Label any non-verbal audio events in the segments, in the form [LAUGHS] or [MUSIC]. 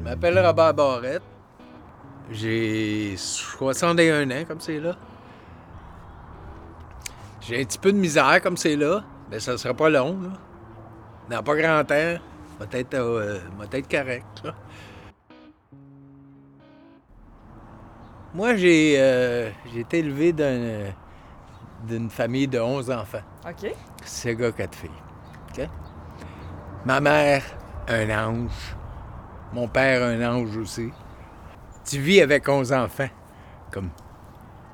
Je m'appelle Robert Barrette. J'ai 61 ans, comme c'est là. J'ai un petit peu de misère, comme c'est là, mais ça sera pas long, là. Dans pas grand temps, peut-être euh, correct, là. Moi, j'ai euh, j'ai été élevé d'un- d'une famille de 11 enfants. OK. C'est gars, quatre filles. OK? Ma mère, un ange. Mon père, un ange aussi. Tu vis avec 11 enfants. Comme,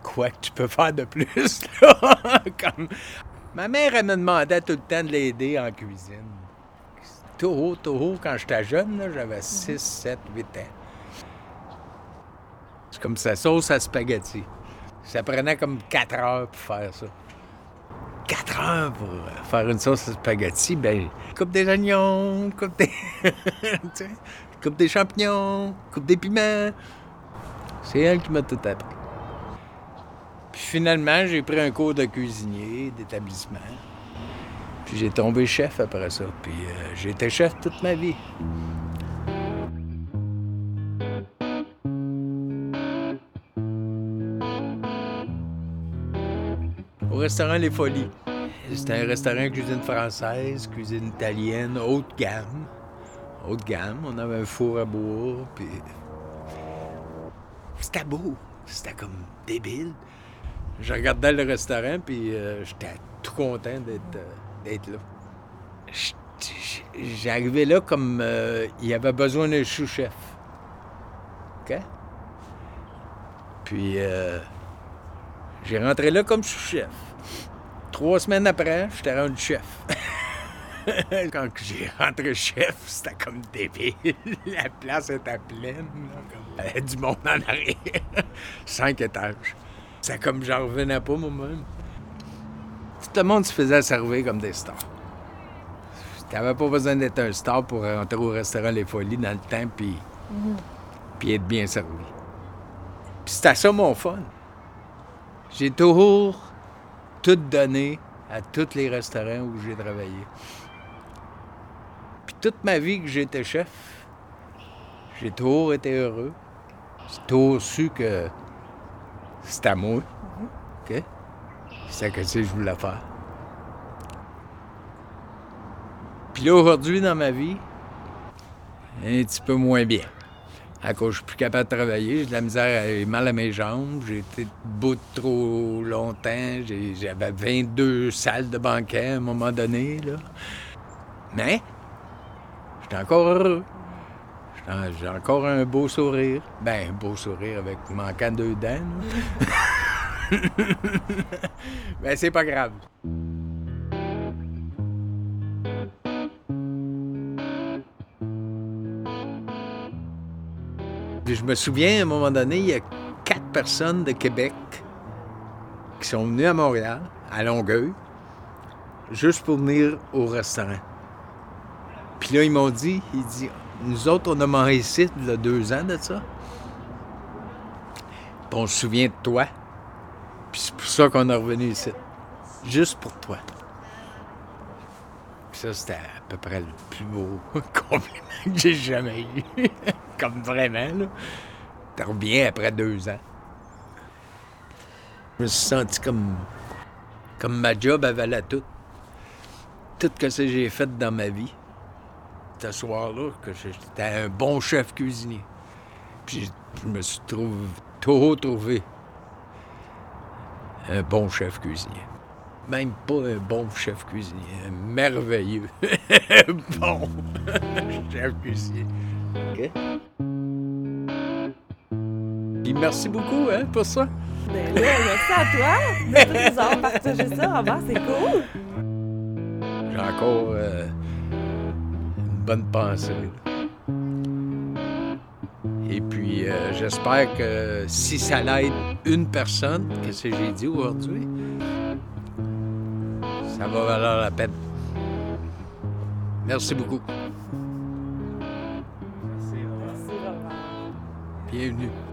quoi que tu peux faire de plus, [LAUGHS] là? Comme, ma mère, elle me demandait tout le temps de l'aider en cuisine. Tout haut, tout haut, quand j'étais jeune, j'avais 6, 7, 8 ans. C'est comme sa sauce à spaghetti. Ça prenait comme 4 heures pour faire ça. 4 heures pour faire une sauce spaghetti, ben, coupe des oignons, coupe des. [LAUGHS] coupe des champignons, coupe des piments. C'est elle qui m'a tout appris. Puis finalement, j'ai pris un cours de cuisinier, d'établissement. Puis j'ai tombé chef après ça. Puis euh, j'ai été chef toute ma vie. Au restaurant Les Folies. C'était un restaurant cuisine française, cuisine italienne, haute gamme. Haute gamme. On avait un four à bois, puis... C'était beau. C'était comme débile. Je regardais le restaurant, puis euh, j'étais tout content d'être euh, d'être là. J'arrivais là comme euh, il y avait besoin d'un sous-chef. OK? Puis euh, j'ai rentré là comme sous-chef. Trois semaines après, j'étais rendu chef. [LAUGHS] Quand j'ai rentré chef, c'était comme débile. [LAUGHS] La place était pleine. là, comme- Il y avait du monde en arrière. [LAUGHS] Cinq étages. C'est comme j'en revenais pas moi-même. Tout le monde se faisait servir comme des stars. T'avais pas besoin d'être un star pour rentrer au restaurant Les Folies dans le temps puis, puis être bien servi. Puis c'était ça mon fun. J'ai toujours tout donné à tous les restaurants où j'ai travaillé. Puis toute ma vie que j'étais chef, j'ai toujours été heureux. J'ai toujours su que c'était à moi. OK? C'est que je voulais faire. Puis là, aujourd'hui, dans ma vie, un petit peu moins bien. À cause je suis plus capable de travailler, j'ai de la misère, j'ai mal à mes jambes, j'ai été debout trop longtemps, j'avais 22 salles de banquet à un moment donné, là. Mais, j'étais encore heureux. J'ai encore un beau sourire. Ben, un beau sourire avec manquant deux dents, là. [LAUGHS] ben, c'est pas grave. Je me souviens, à un moment donné, il y a quatre personnes de Québec qui sont venues à Montréal, à Longueuil, juste pour venir au restaurant. Puis là, ils m'ont dit, ils disent, nous autres, on a mangé ici, il y a deux ans de ça. Puis on se souvient de toi. Puis c'est pour ça qu'on est revenu ici. Juste pour toi. Puis ça, c'était à peu près le plus beau [LAUGHS] compliment que j'ai jamais eu. [LAUGHS] [LAUGHS] Comme vraiment, là. Tu reviens après deux ans. Je me suis senti comme, comme ma job avait la tout. Tout ce que j'ai fait dans ma vie, ce soir-là, que j'étais un bon chef cuisinier. Puis je me suis trouvé, toujours trouvé un bon chef cuisinier. Même pas un bon chef cuisinier, un merveilleux [LAUGHS] bon [LAUGHS] chef cuisinier. OK? Puis merci beaucoup hein, pour ça. Ben là, merci à toi de tous nous avoir partagé ça, Robert, c'est cool. J'ai encore euh, une bonne pensée. Et puis, euh, j'espère que si ça l'aide une personne, que ce que j'ai dit aujourd'hui, ça va valoir la peine. Merci beaucoup. Bienvenue.